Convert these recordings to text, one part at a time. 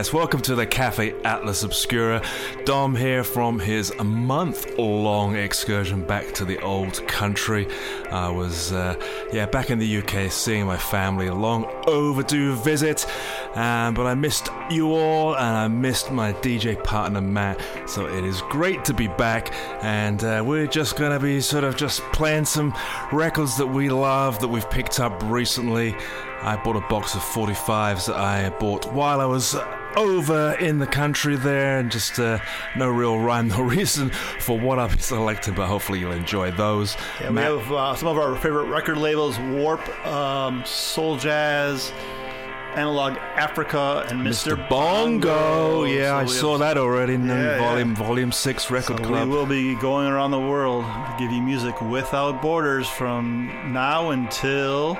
Yes, welcome to the Cafe Atlas Obscura. Dom here from his month long excursion back to the old country. I was, uh, yeah, back in the UK seeing my family, a long overdue visit. Um, but I missed you all and I missed my DJ partner Matt. So it is great to be back, and uh, we're just going to be sort of just playing some records that we love that we've picked up recently. I bought a box of 45s that I bought while I was over in the country there, and just uh, no real rhyme, no reason for what I'll be selecting, but hopefully you'll enjoy those. Yeah, we have uh, some of our favorite record labels Warp, um, Soul Jazz, Analog Africa, and Mr. Mr. Bongo. Yeah, So I saw that already in the Yeah, yeah. volume volume six record So club. We will be going around the world to give you music without borders from now until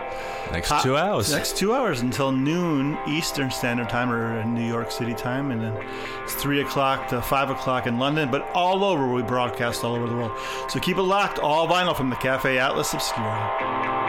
Next top- two hours. Next two hours until noon Eastern Standard Time or in New York City time, and then it's three o'clock to five o'clock in London. But all over, we broadcast all over the world. So keep it locked. All vinyl from the Cafe Atlas Obscura.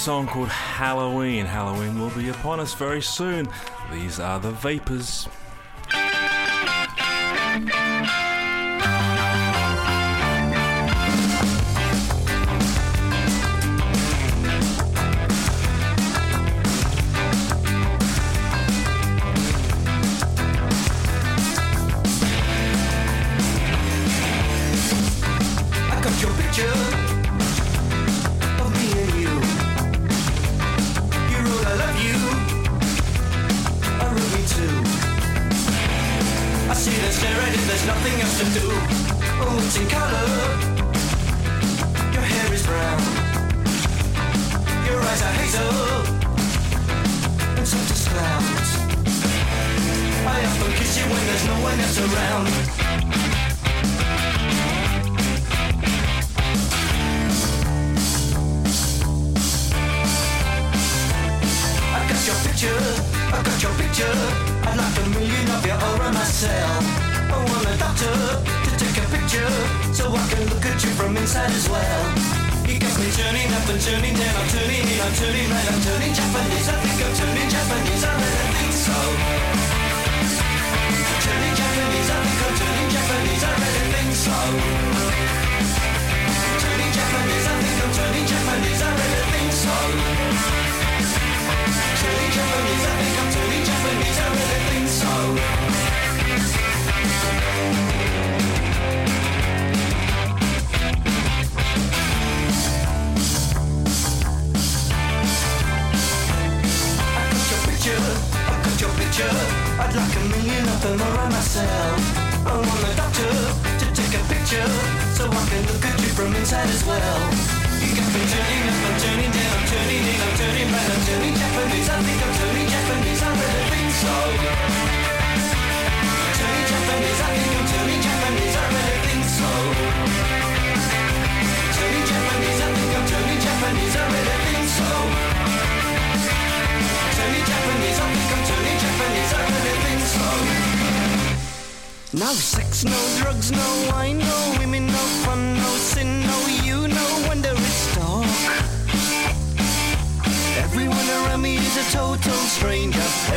Song called Halloween. Halloween will be upon us very soon. These are the Vapors.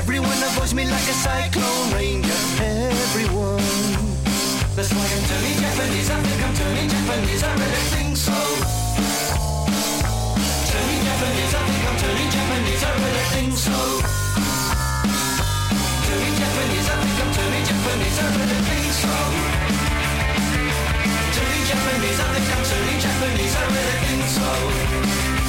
Everyone avoids me like a cyclone ranger. Everyone. That's why I'm turning Japanese. I think I'm turning Japanese. I really think so. Turning Japanese. I think I'm turning Japanese. I really think so. Turning Japanese. I think I'm turning Japanese. I really think so. Turning Japanese. I think I'm turning Japanese. I really think so.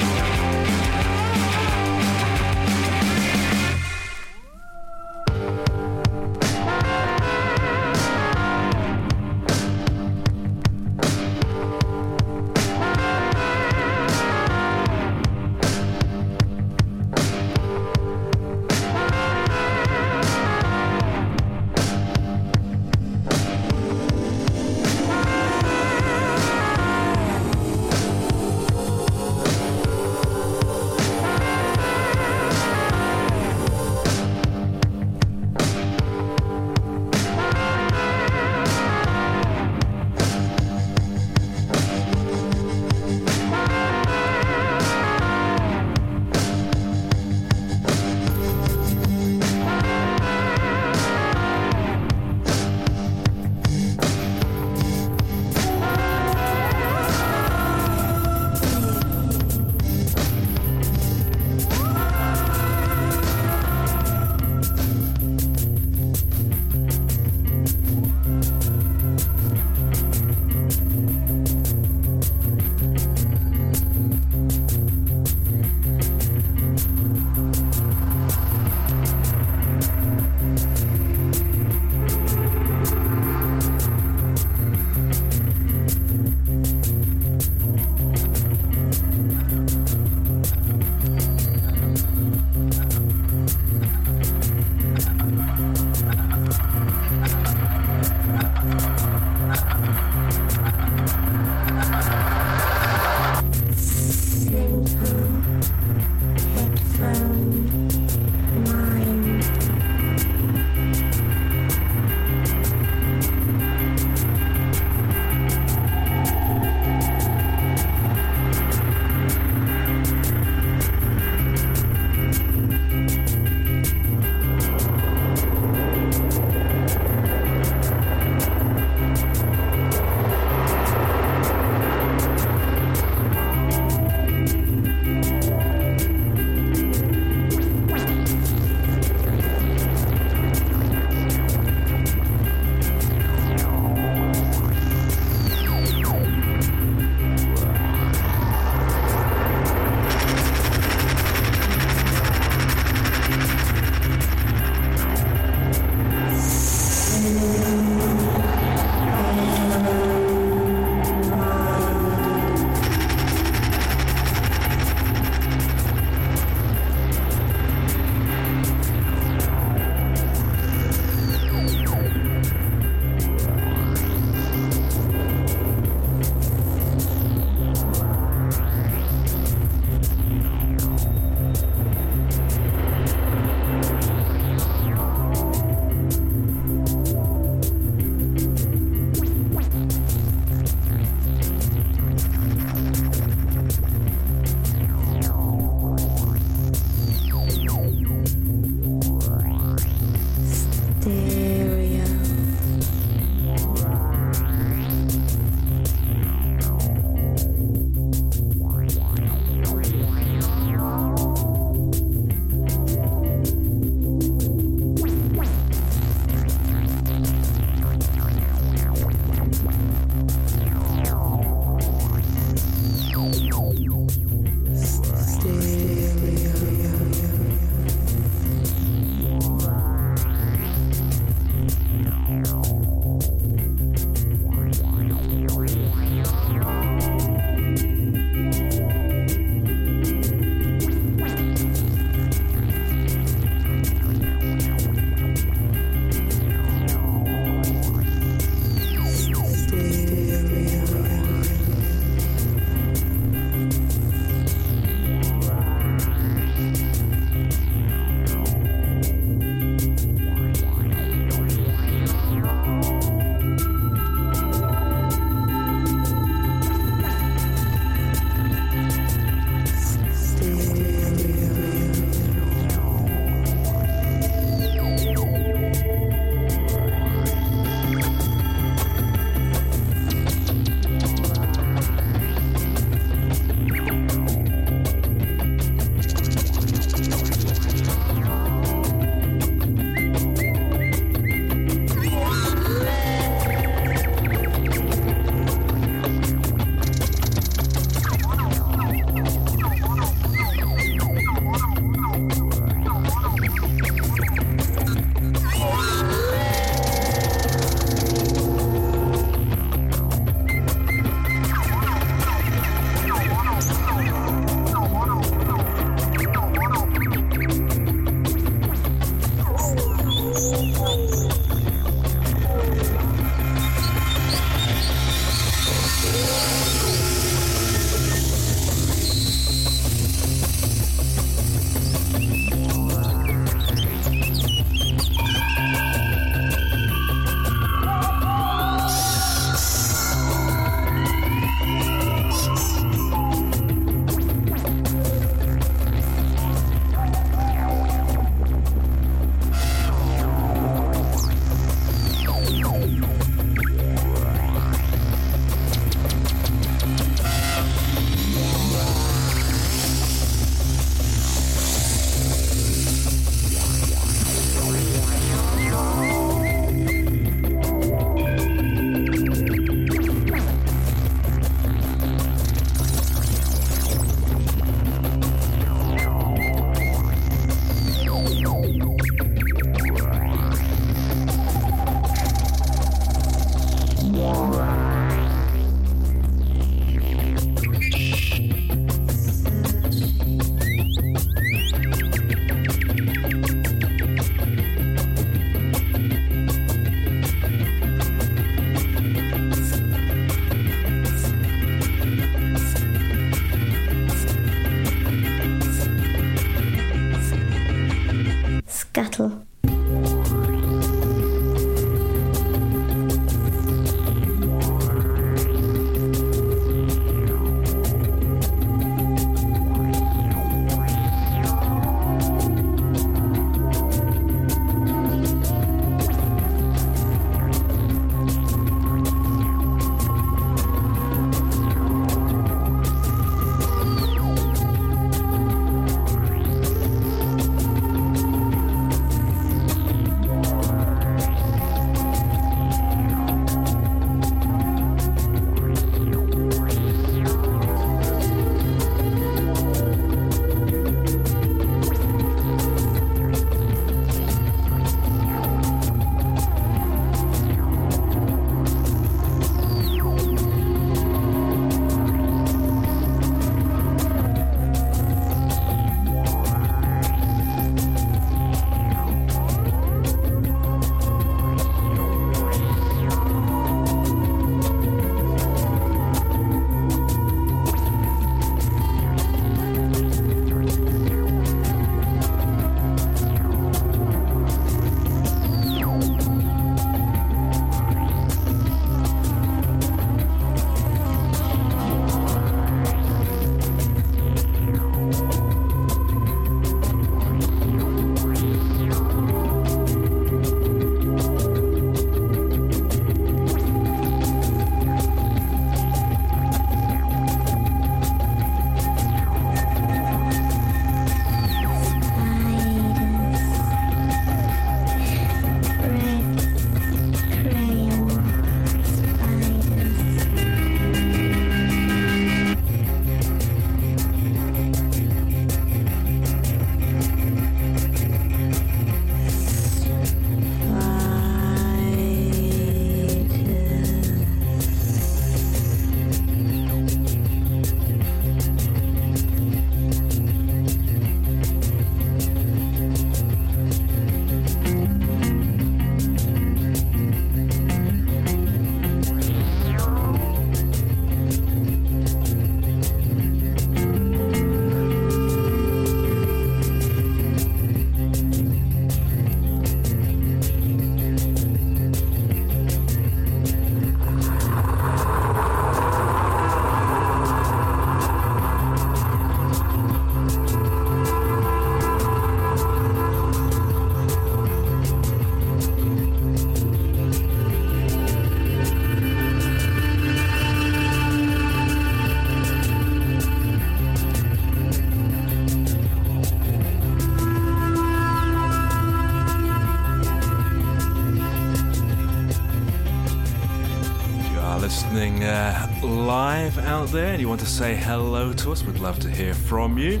Out there and you want to say hello to us, we'd love to hear from you.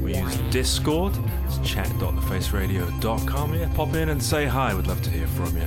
We use Discord, it's chat.thefaceradio.com. Yeah, pop in and say hi, we'd love to hear from you.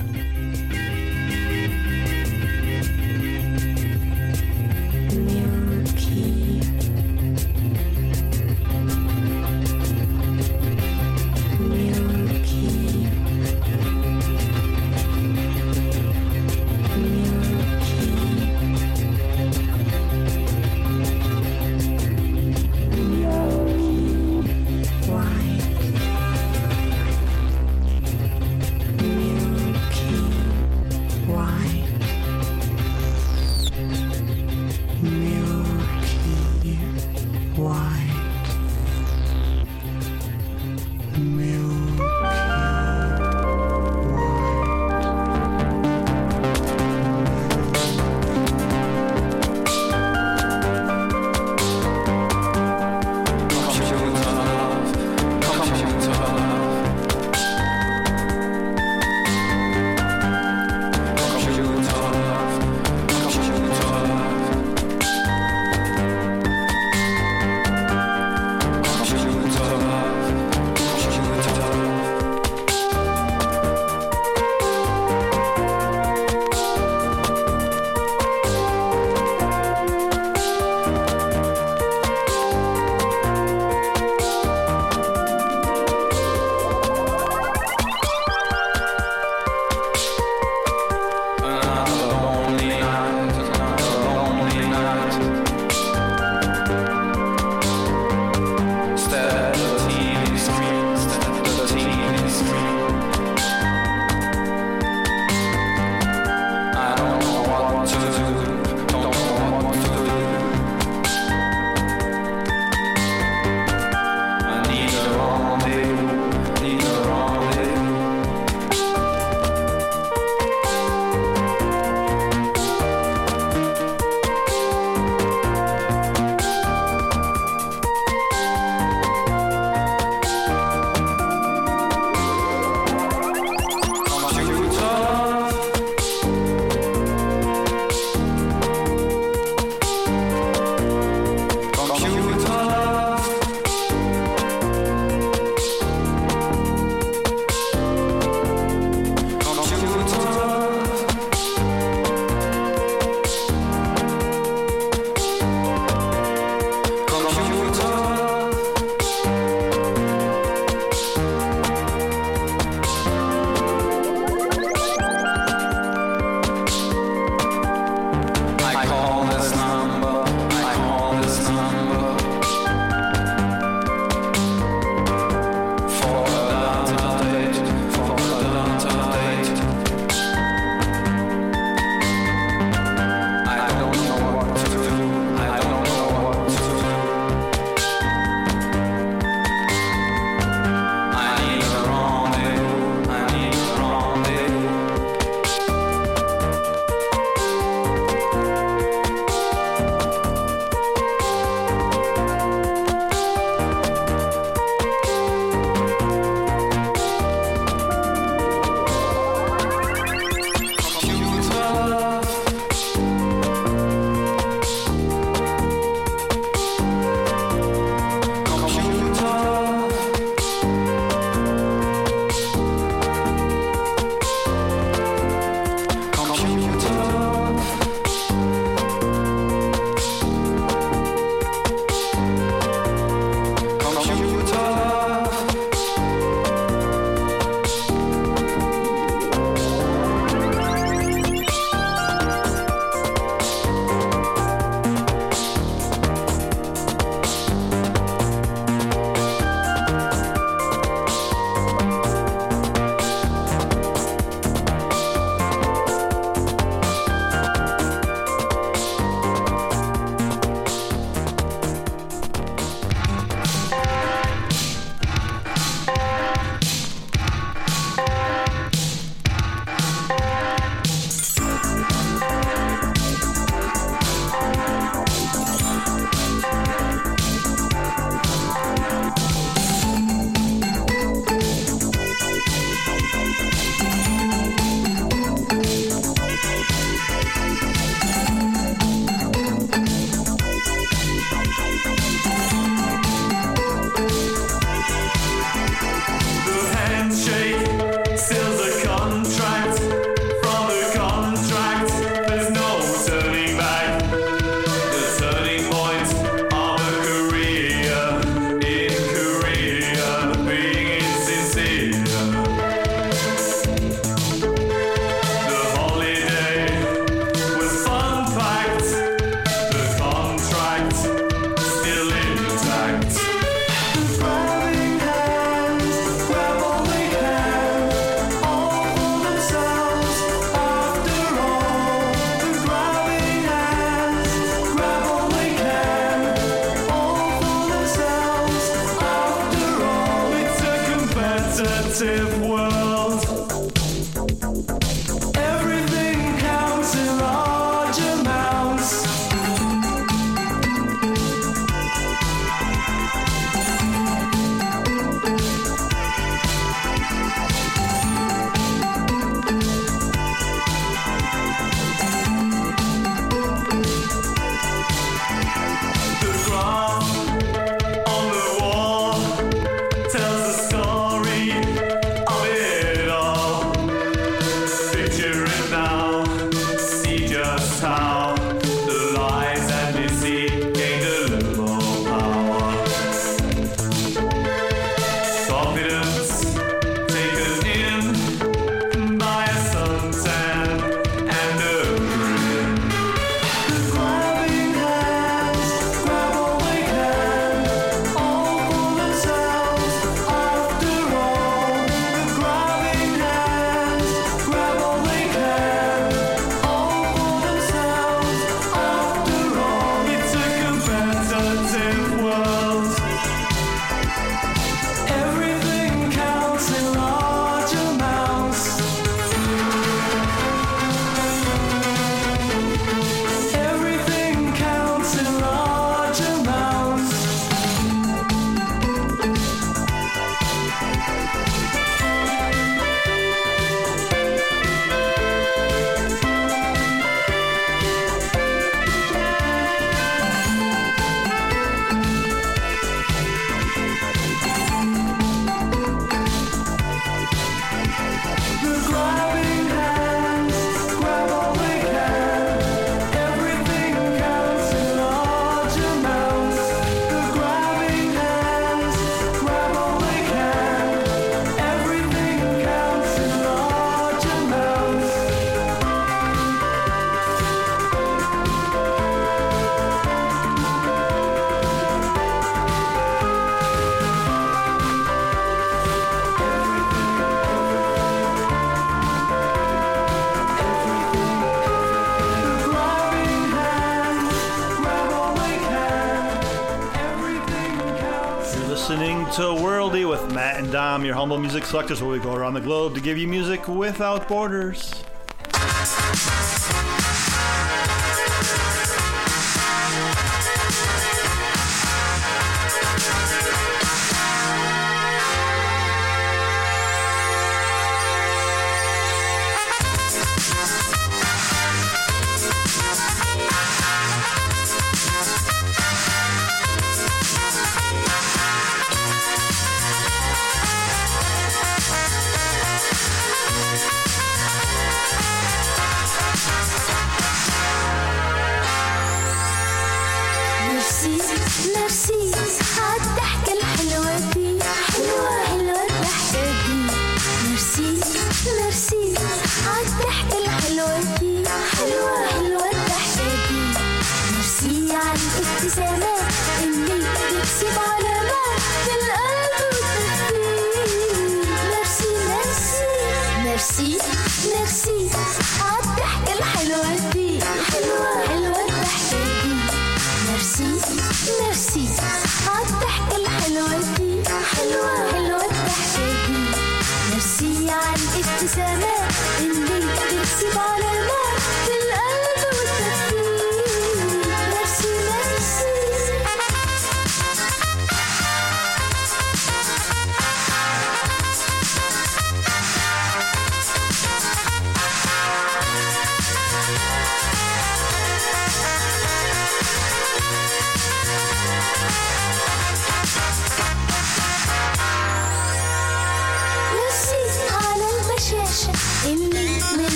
to Worldy with Matt and Dom, your humble music selectors, where we go around the globe to give you music without borders.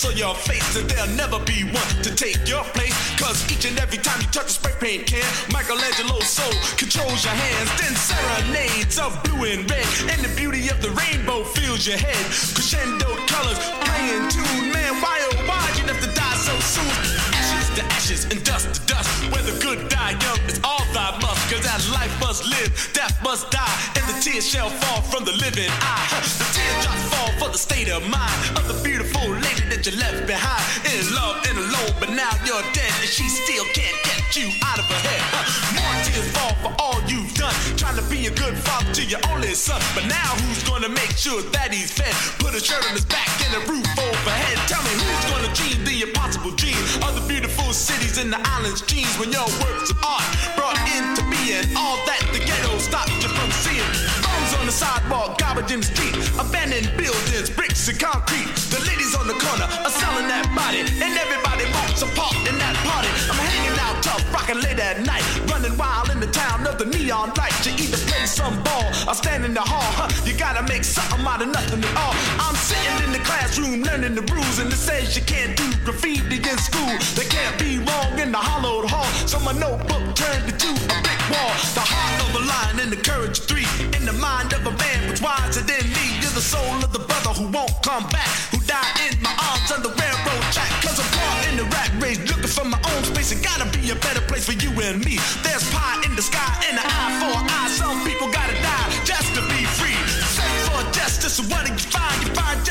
Saw your face, and there'll never To a good father to your only son. But now who's gonna make sure that he's fed? Put a shirt on his back and a roof overhead. Tell me who's gonna dream the impossible dream of the beautiful cities and the islands' dreams when your works of art brought into being all that the ghetto stopped you from seeing. Bombs on the sidewalk, garbage in the street, abandoned buildings, bricks and concrete. The ladies on the corner are selling that body, and everybody wants a part in that party. I'm hanging out tough, rocking late at night, make something out of nothing at all. I'm sitting in the classroom learning the rules, and it says you can't do graffiti in school. They can't be wrong in the hollowed hall. So my notebook turned into a brick wall. The heart of a lion and the courage of three. In the mind of a man was wiser than me. You're the soul of the brother who won't come back,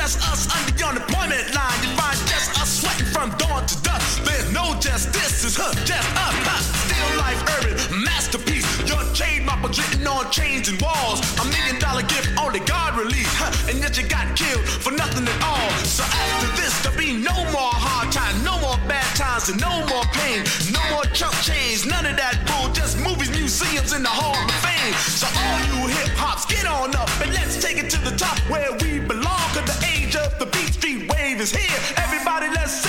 just us under the unemployment line. You find just us sweating from dawn to dusk. There's no justice, it's huh, just us. Huh. Still life urban, masterpiece. Your trademark was written on chains and walls. A million dollar gift only God released. Huh. And yet you got killed for nothing at all. So after this, there'll be no more hard times, no more bad times, and no more pain. No more chump change, none of that bull. Just movies, museums, and the Hall of Fame. So all you hip hops, get on up and let's take it to the top where we is here. Everybody, let's sing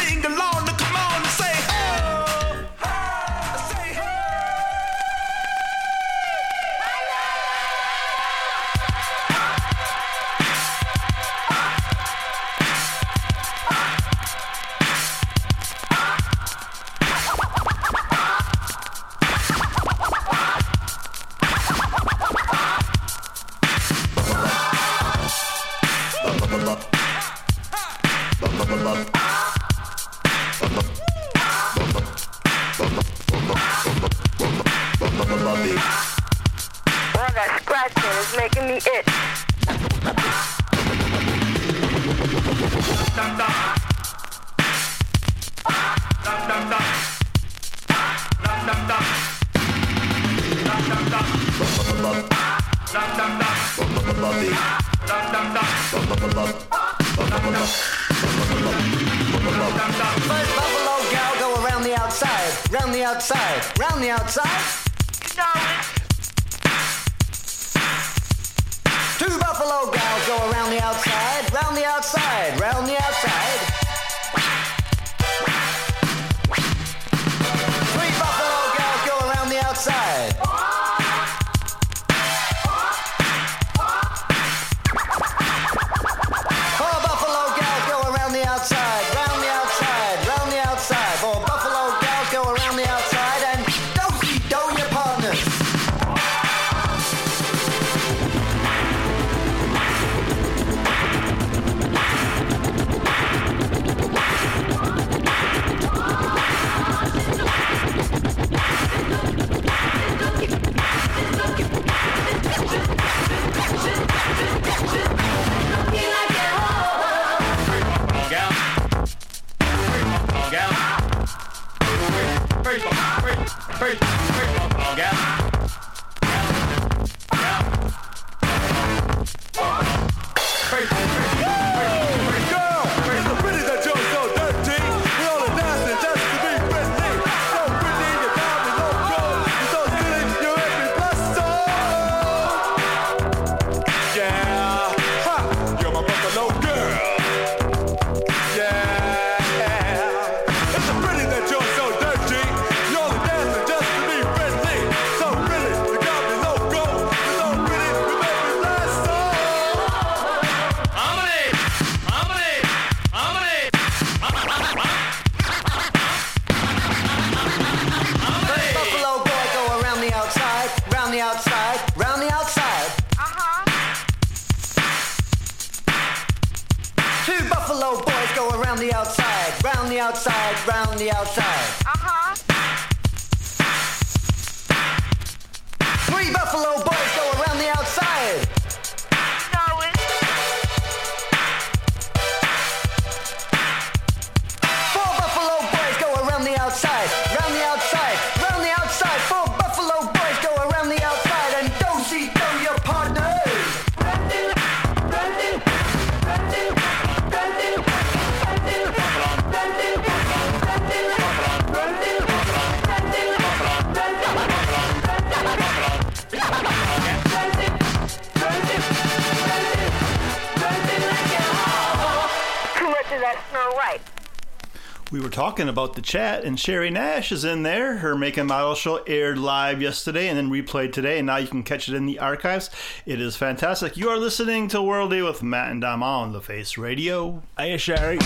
we were talking about the chat, and Sherry Nash is in there. Her Make and Model show aired live yesterday and then replayed today, and now you can catch it in the archives. It is fantastic. You are listening to Worldy with Matt and Dom on the Face Radio. Hey, Sherry.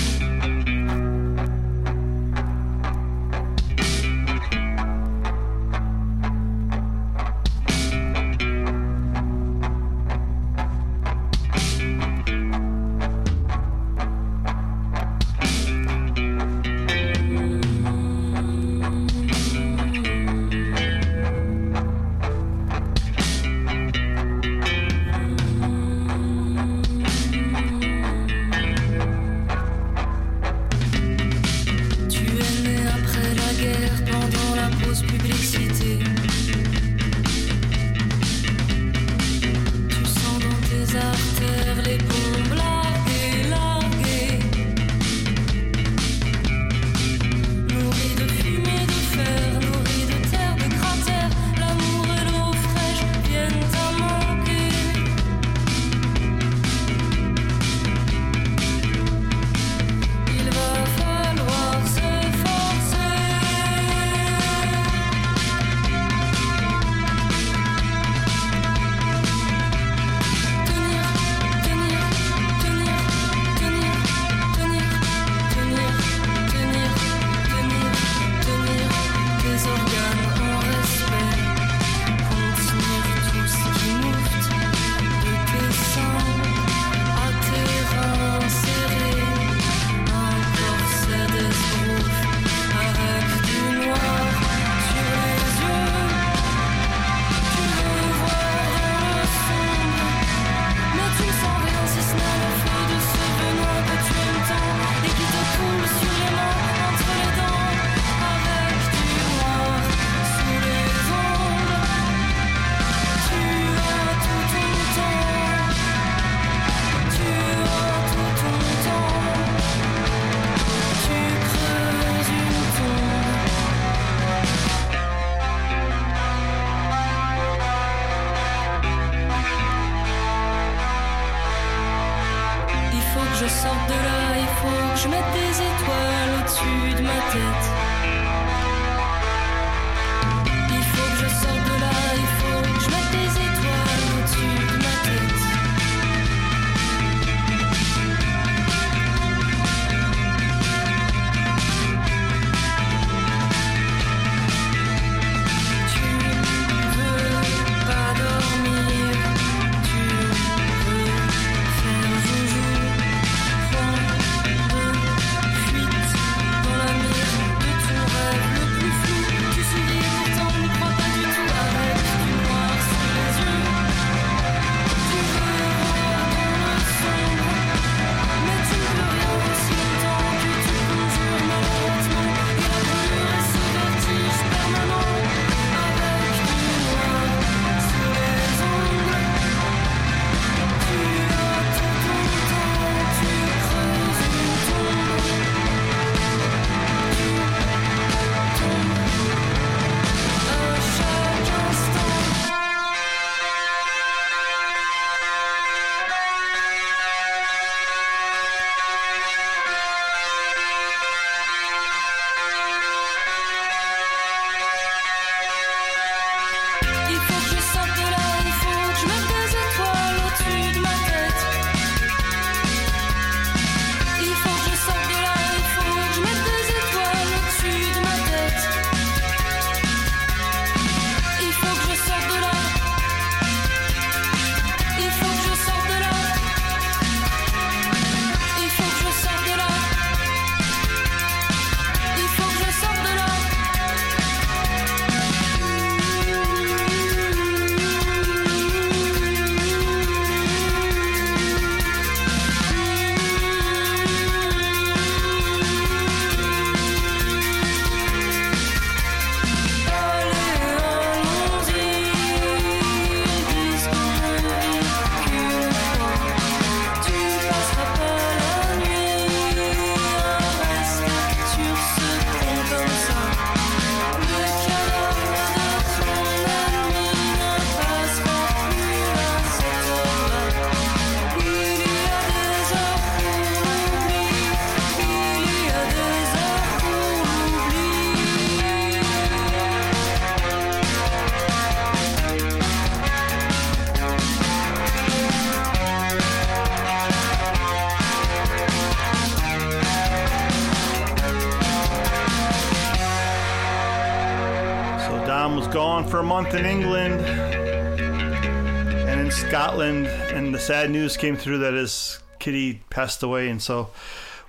Sad news came through that his kitty passed away, and so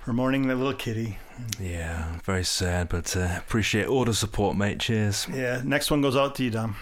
we're mourning that little kitty. Yeah, very sad, but uh, appreciate all the support, mate. Cheers. Yeah, next one goes out to you, Dom.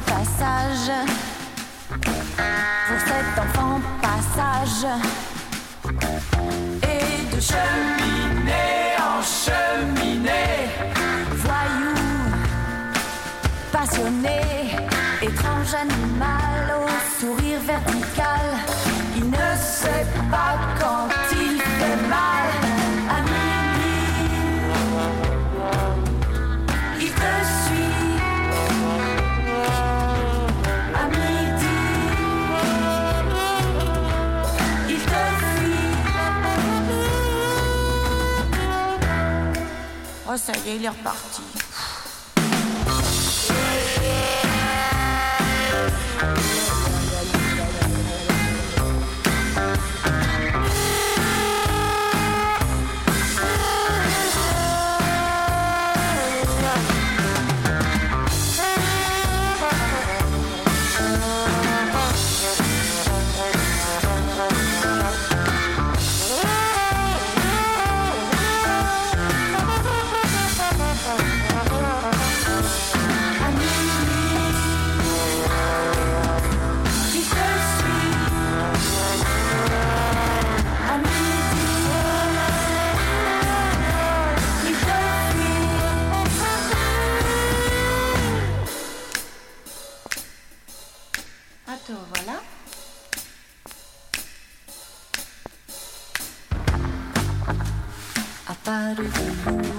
Passage pour cet enfant passage. Et de cheminée en cheminée, voyou, passionné, étrange animal au sourire vertical. Il ne sait pas quand Oh, ça y est, il est reparti. À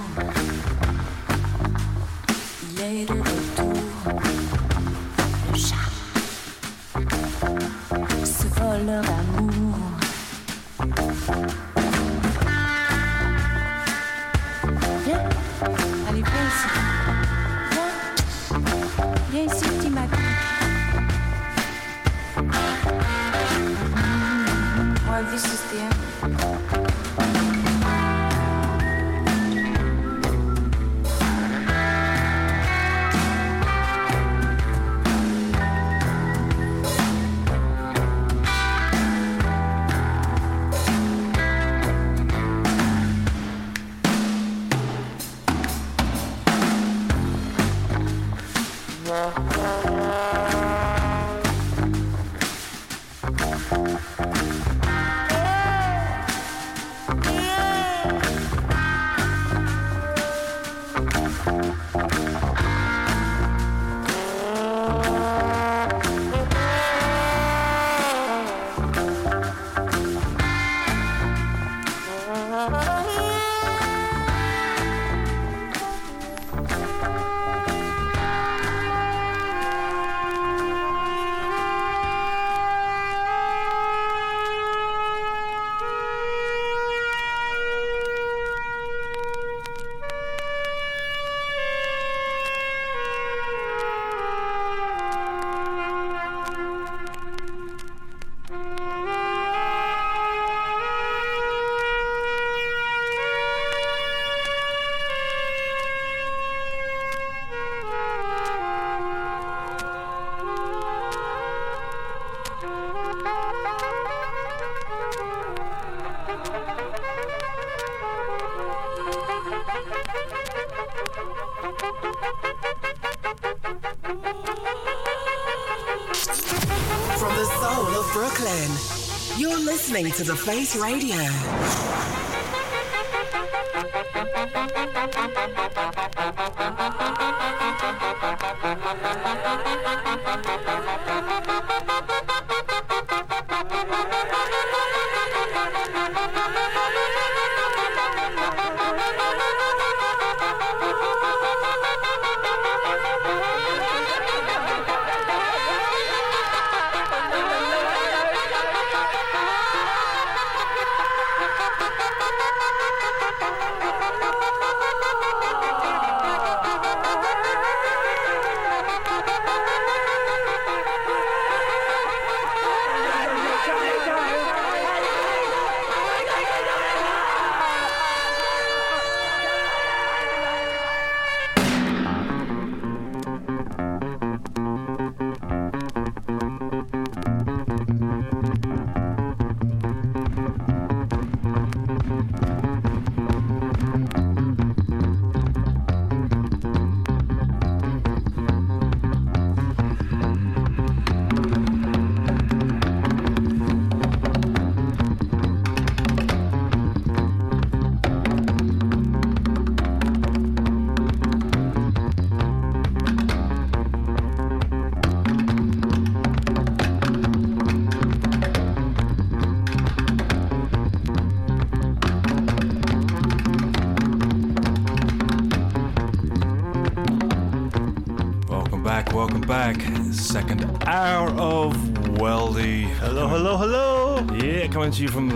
to The Face Radio.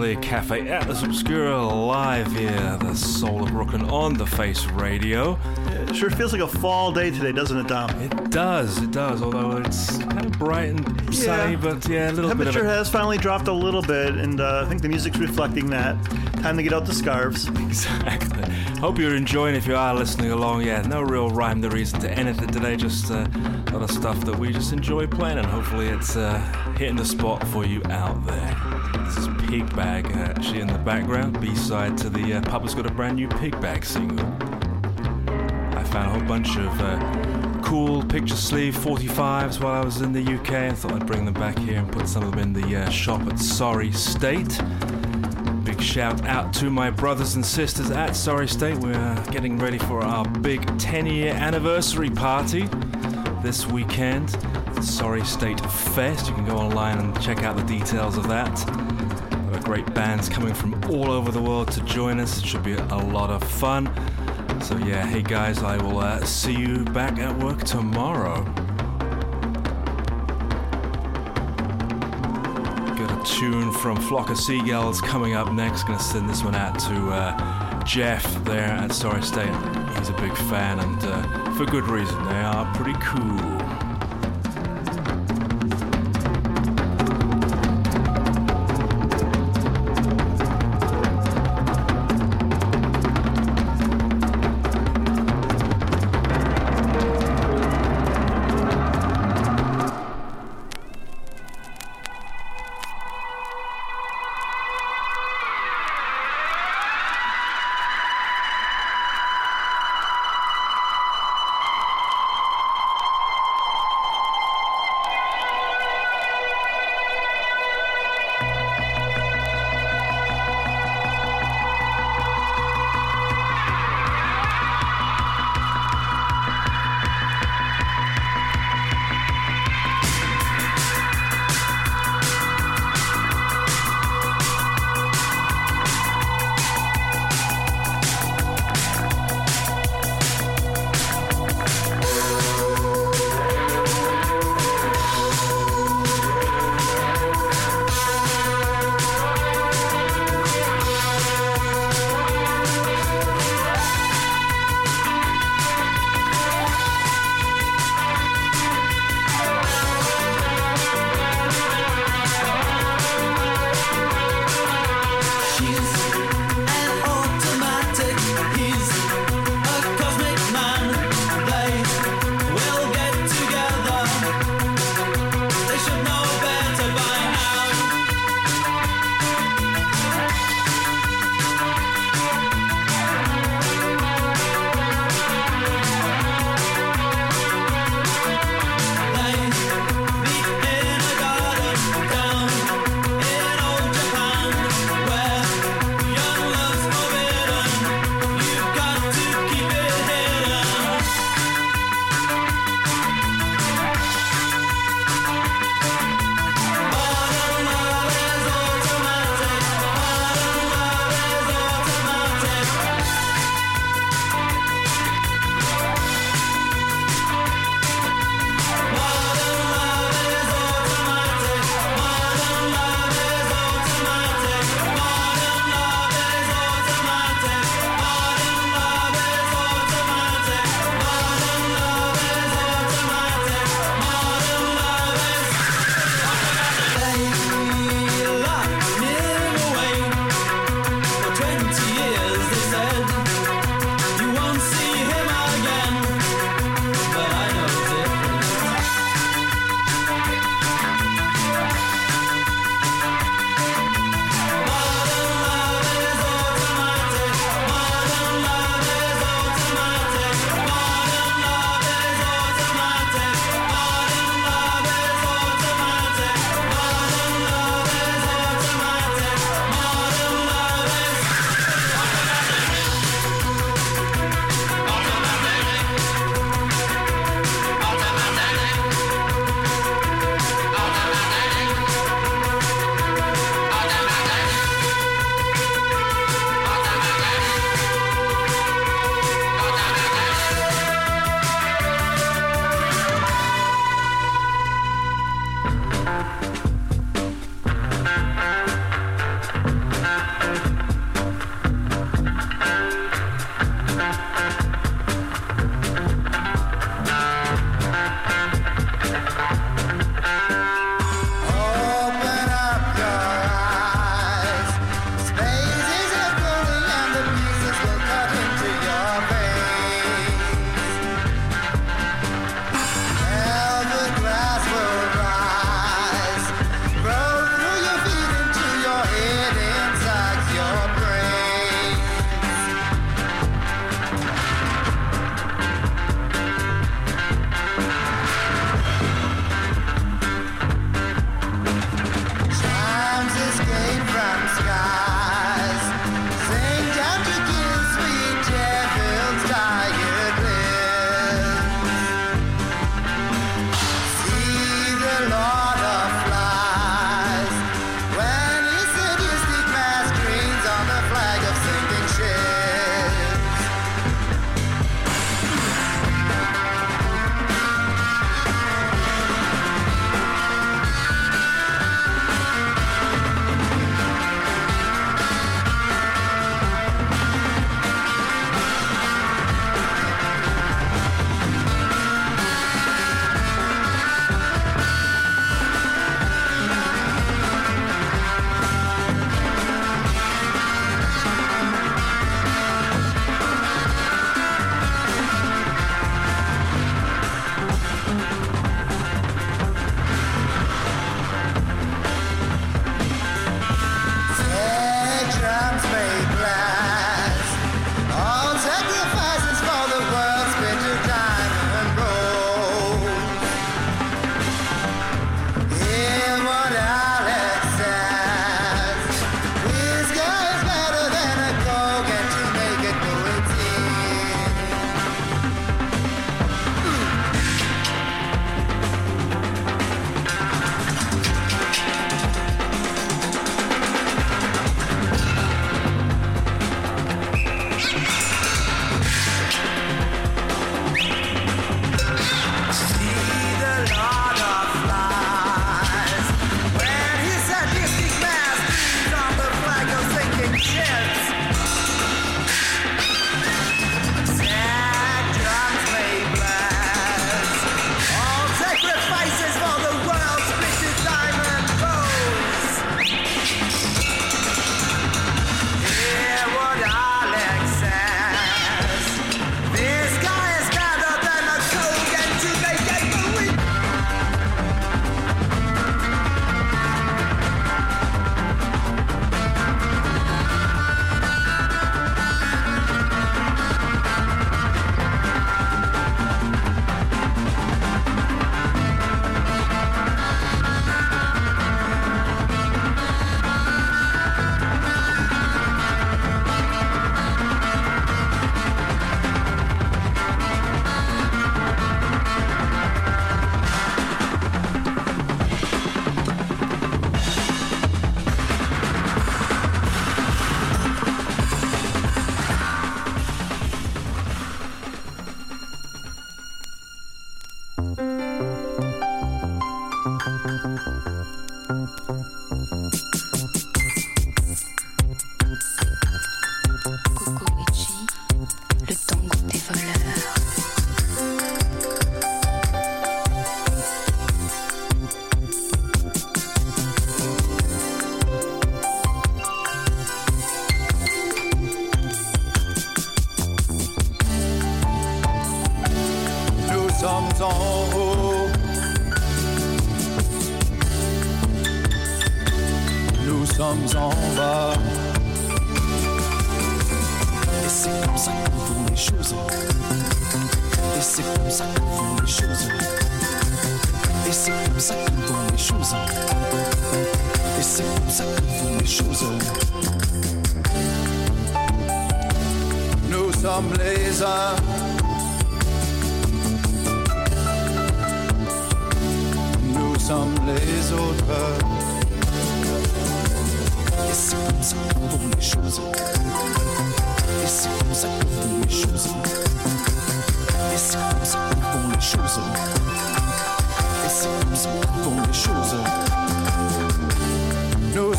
To you from the Cafe Atlas Obscura live here, the soul of Brooklyn on the Face Radio. It sure feels like a fall day today, doesn't it, Dom? It does, it does, although it's kind of bright and sunny, but yeah, a little bit Temperature has finally dropped a little bit, and uh, I think the music's reflecting that. Time to get out the scarves. Exactly. Hope you're enjoying if you are listening along. Yeah, no real rhyme the reason to anything today, just uh, a lot of stuff that we just enjoy playing, and hopefully it's uh, hitting the spot for you out there. Pig Bag, uh, actually in the background, B side to the uh, Papa's Got a Brand New Pig Bag single. I found a whole bunch of uh, cool picture sleeve 45s while I was in the UK. I thought I'd bring them back here and put some of them in the uh, shop at Sorry State. Big shout out to my brothers and sisters at Sorry State. We're getting ready for our big 10 year anniversary party this weekend. Sorry State Fest. You can go online and check out the details of that. Great bands coming from all over the world to join us. It should be a lot of fun. So, yeah, hey guys, I will uh, see you back at work tomorrow. Got a tune from Flock of Seagulls coming up next. Gonna send this one out to uh, Jeff there at Sorry State. He's a big fan, and uh, for good reason. They are pretty cool.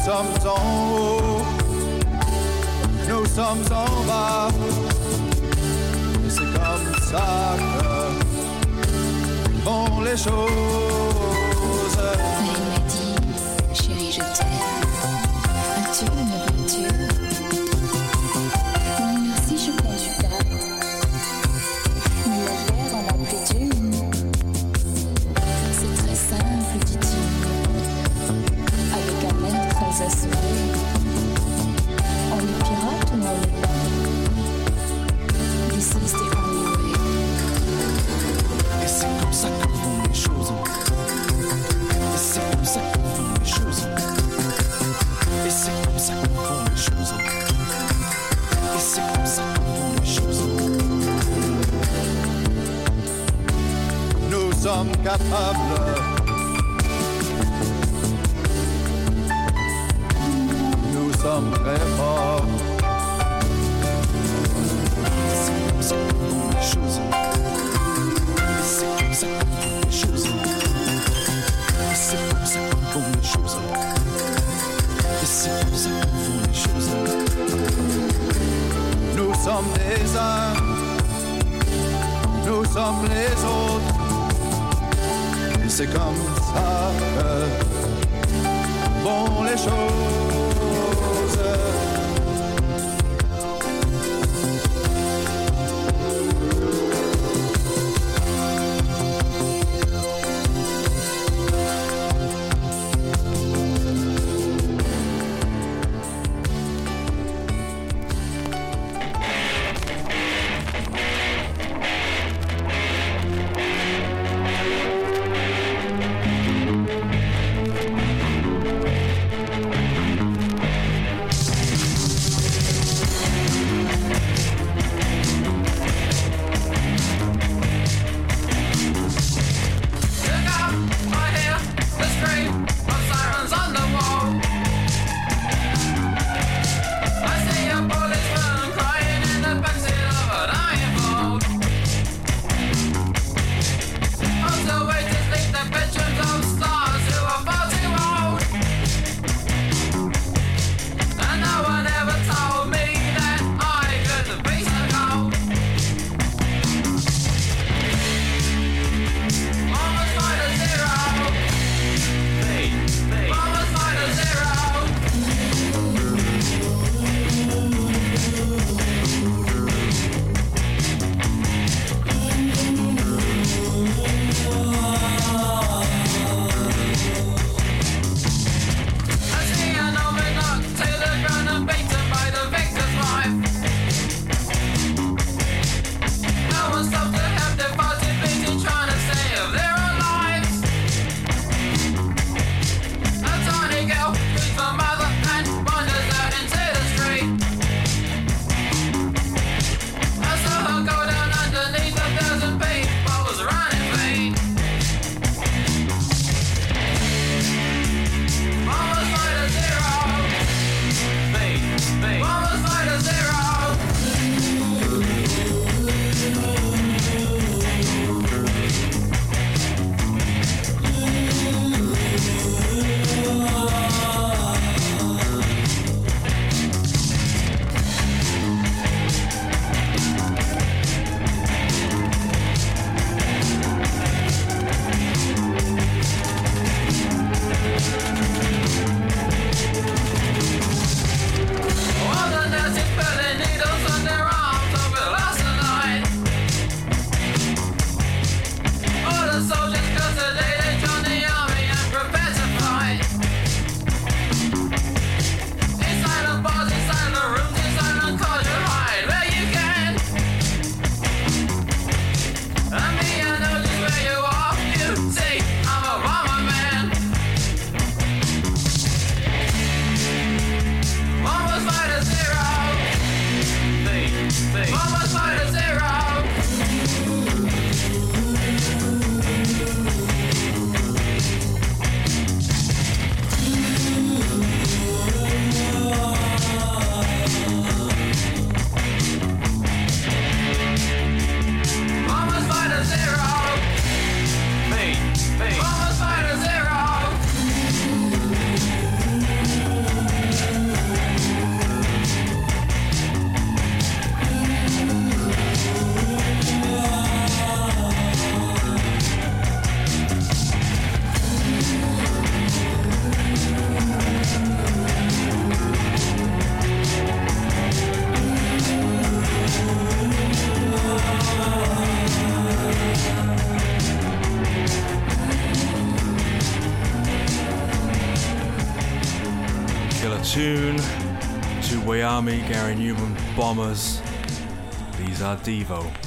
Nous sommes en haut, nous sommes en bas. Et c'est comme ça que vont les choses. capable Bombers. These are Devo.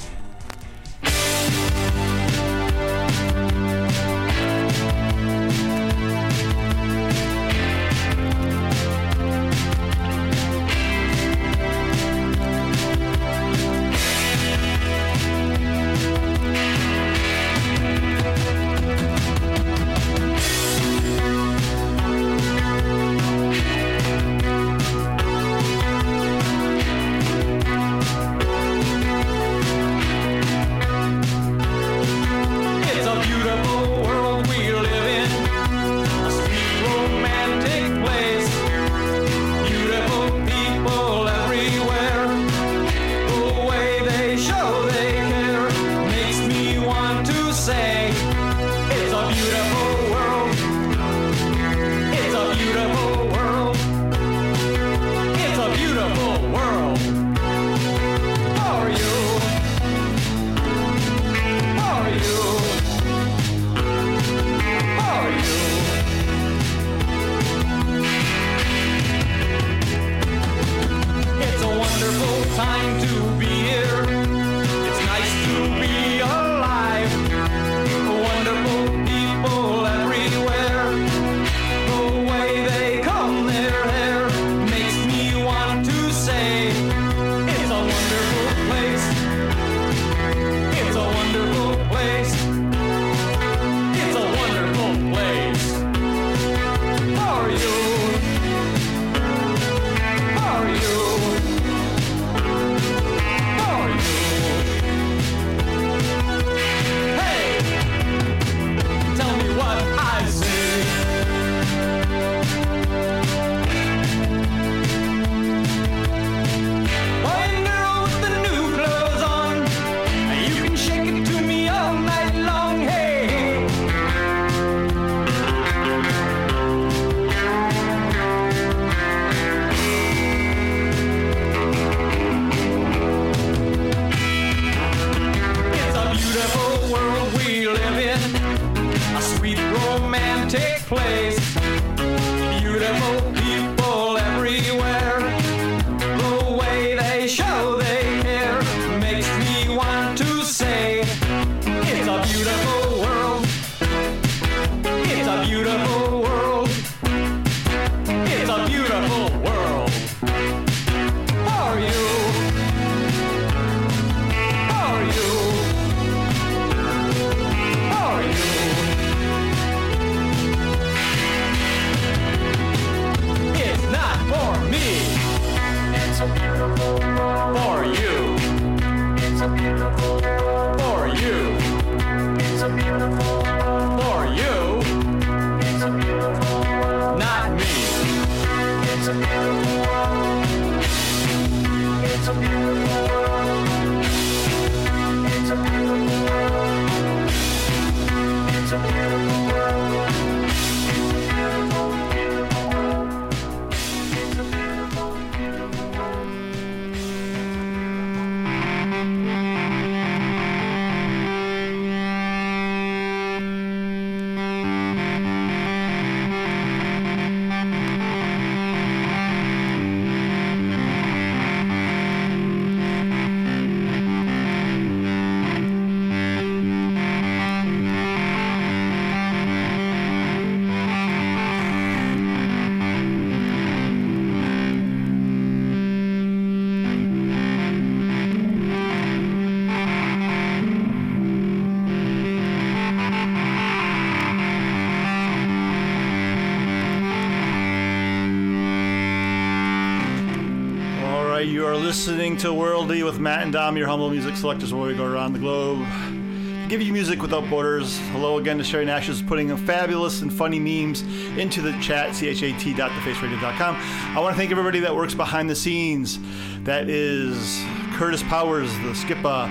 Matt and Dom, your humble music selectors where we go around the globe. Give you music without borders. Hello again to Sherry Nash, who's putting fabulous and funny memes into the chat, chat.thefaceradio.com. I want to thank everybody that works behind the scenes. That is Curtis Powers, the Skipper.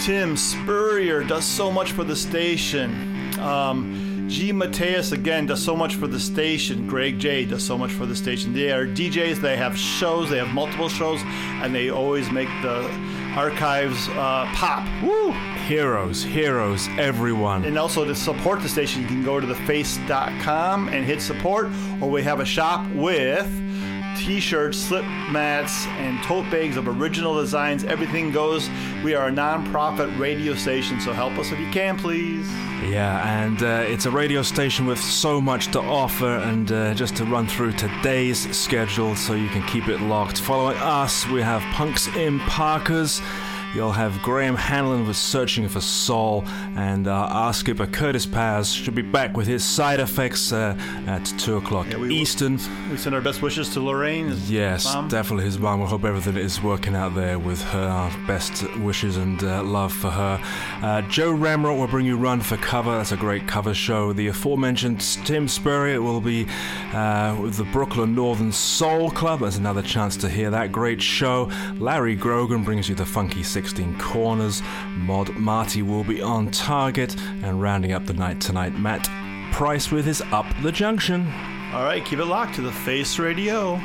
Tim Spurrier does so much for the station. Um, G. Mateus again does so much for the station. Greg J does so much for the station. They are DJs. They have shows. They have multiple shows, and they always make the archives uh, pop. Woo! Heroes, heroes, everyone. And also to support the station, you can go to theface.com and hit support, or we have a shop with t-shirts, slip mats, and tote bags of original designs. Everything goes. We are a non-profit radio station, so help us if you can, please. Yeah, and uh, it's a radio station with so much to offer. And uh, just to run through today's schedule so you can keep it locked. Following us, we have Punks in Parkers. You'll have Graham Hanlon with Searching for Soul, and uh, our skipper Curtis Paz should be back with his side effects uh, at 2 o'clock Eastern. We send our best wishes to Lorraine. Yes, mom. definitely his mum. We hope everything is working out there with her. Best wishes and uh, love for her. Uh, Joe Ramrod will bring you Run for Cover. That's a great cover show. The aforementioned Tim Spurrier will be uh, with the Brooklyn Northern Soul Club. There's another chance to hear that great show. Larry Grogan brings you the Funky 16 Corners. Mod Marty will be on target. And rounding up the night tonight, Matt Price with his Up the Junction. All right, keep it locked to the Face Radio.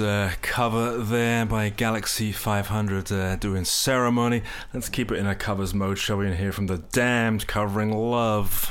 uh, cover there by Galaxie 500 uh, doing Ceremony. Let's keep it in a covers mode, shall we? And hear from The Damned covering Love.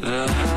Yeah.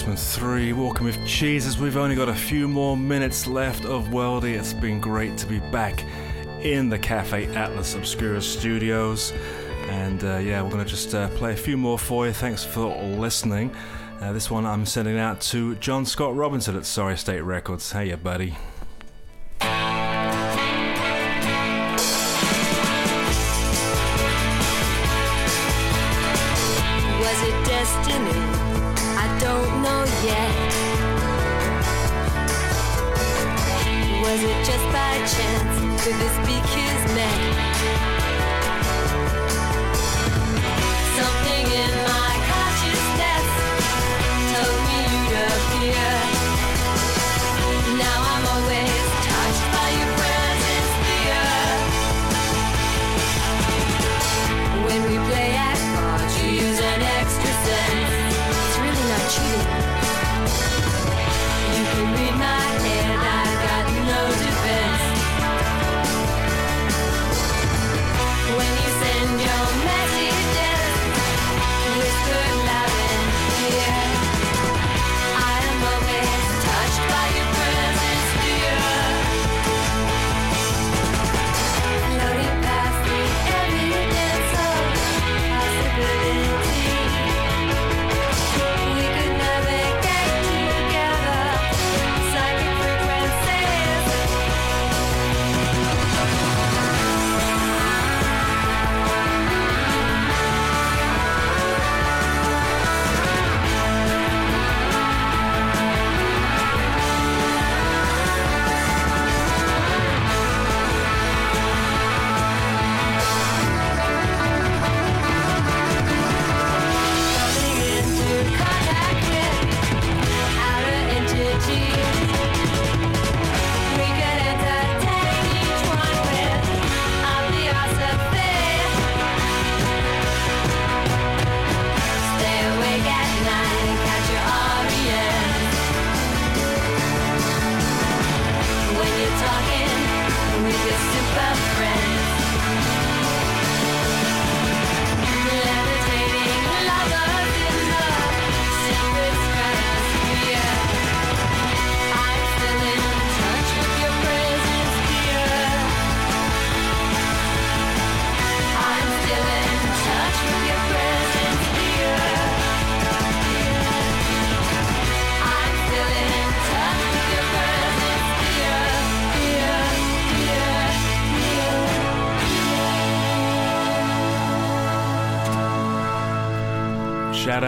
Spacemen 3, Walking with Jesus. We've only got a few more minutes left of Worldy. It's been great to be back in the Cafe Atlas Obscura studios. And uh, yeah, we're going to just uh, play a few more for you. Thanks for listening. Uh, this one I'm sending out to John Scott Robinson at Sorry State Records. Hey, buddy.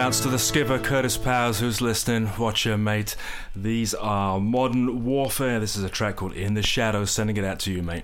outs to the skipper, Curtis Powers, who's listening. Watch your mate. These are Modern Warfare. This is a track called In the Shadows. Sending it out to you, mate.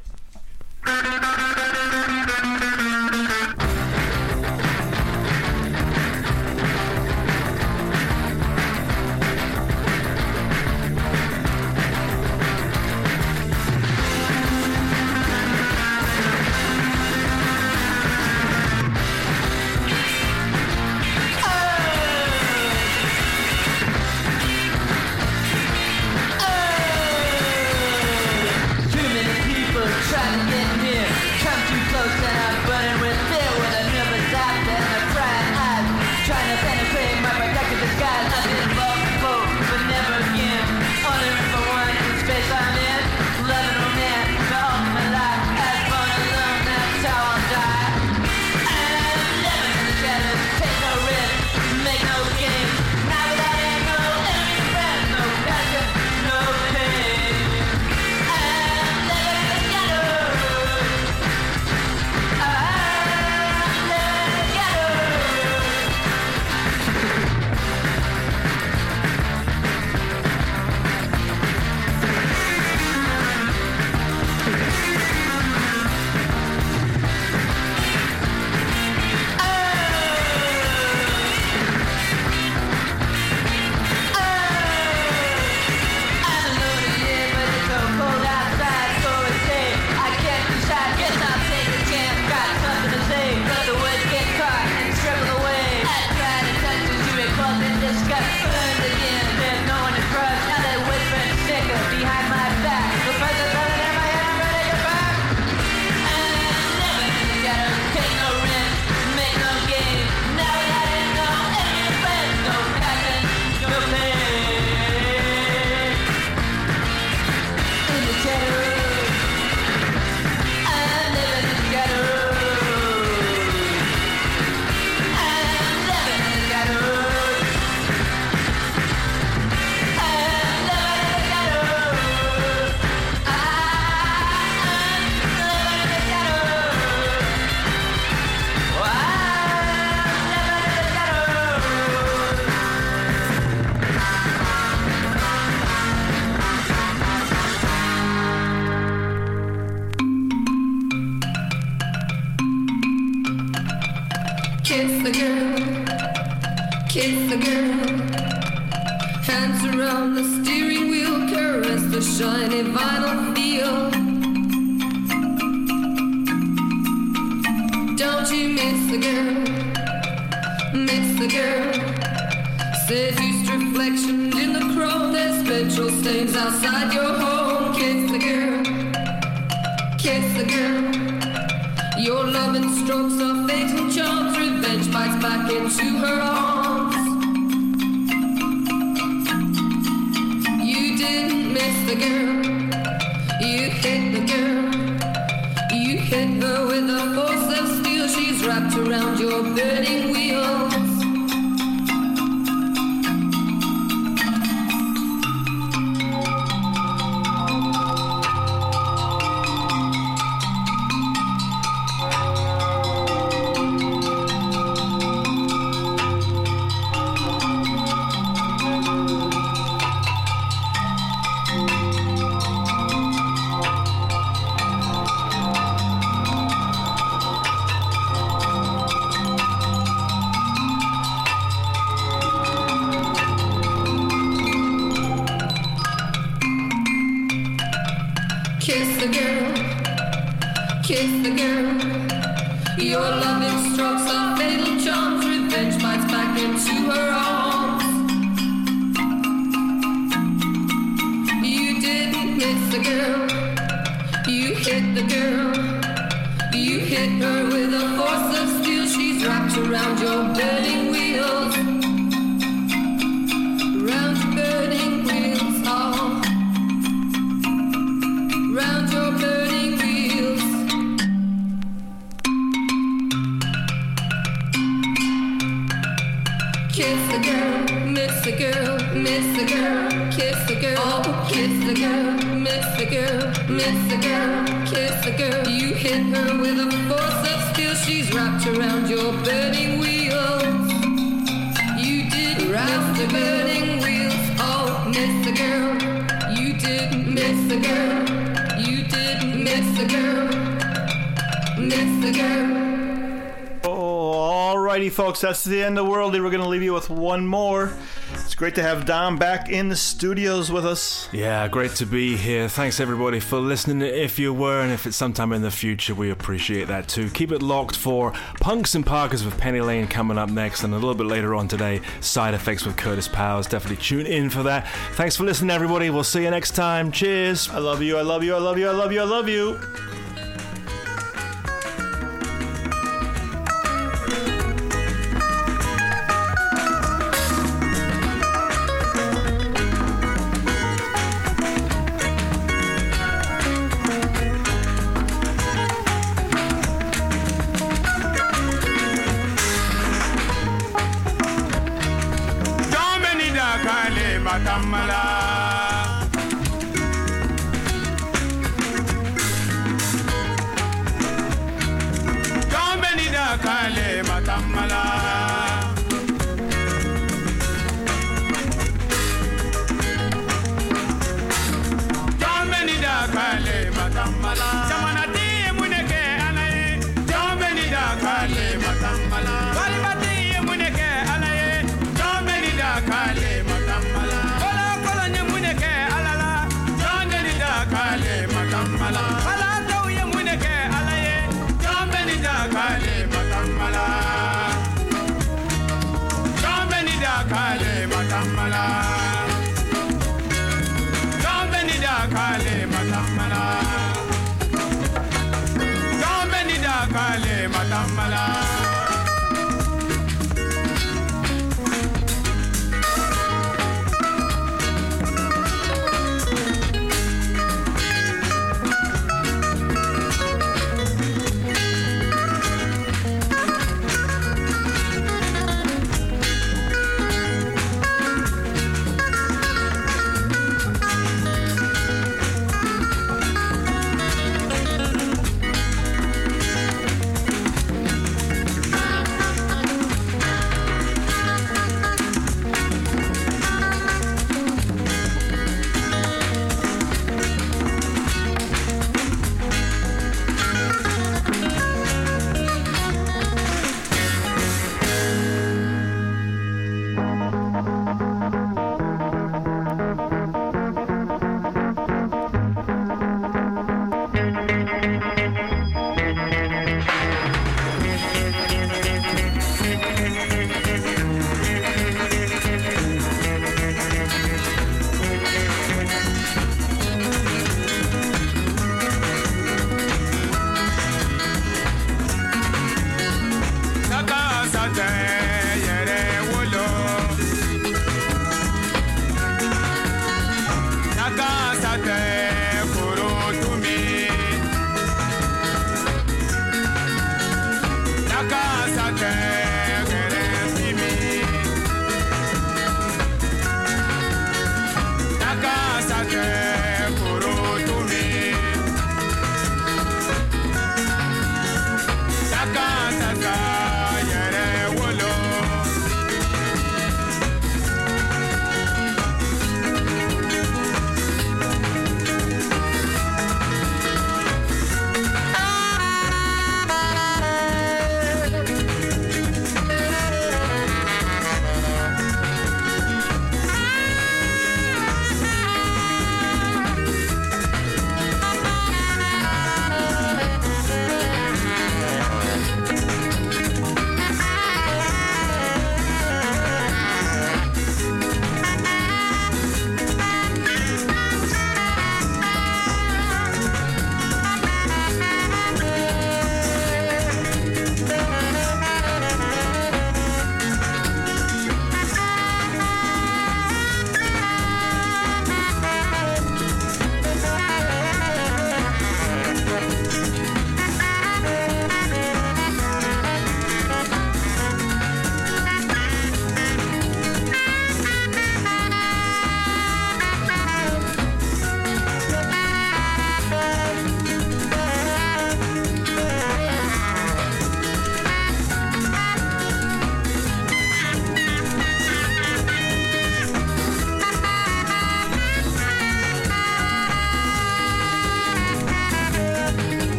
Kiss the girl, kiss the girl. Your loving strokes are fatal charms. Revenge bites back into her arms. You didn't miss the girl, you hit the girl. You hit her with a force of steel. She's wrapped around your burning wheel. miss the girl, kiss the girl, oh, kiss the girl, miss the girl, miss the girl, kiss the girl. You hit her with a force of steel, she's wrapped around your burning wheels. You did wrap the burning wheels, oh, miss the girl. You didn't miss the girl, you didn't miss the girl, miss the girl. Alrighty, folks, that's the end of Worldy. We're going to leave you with one more. Great to have Dom back in the studios with us. Yeah, great to be here. Thanks everybody for listening. If you were, and if it's sometime in the future, we appreciate that too. Keep it locked for Punks and Parkers with Penny Lane coming up next, and a little bit later on today, Side Effects with Curtis Powers. Definitely tune in for that. Thanks for listening, everybody. We'll see you next time. Cheers. I love you. I love you. I love you. I love you. I love you.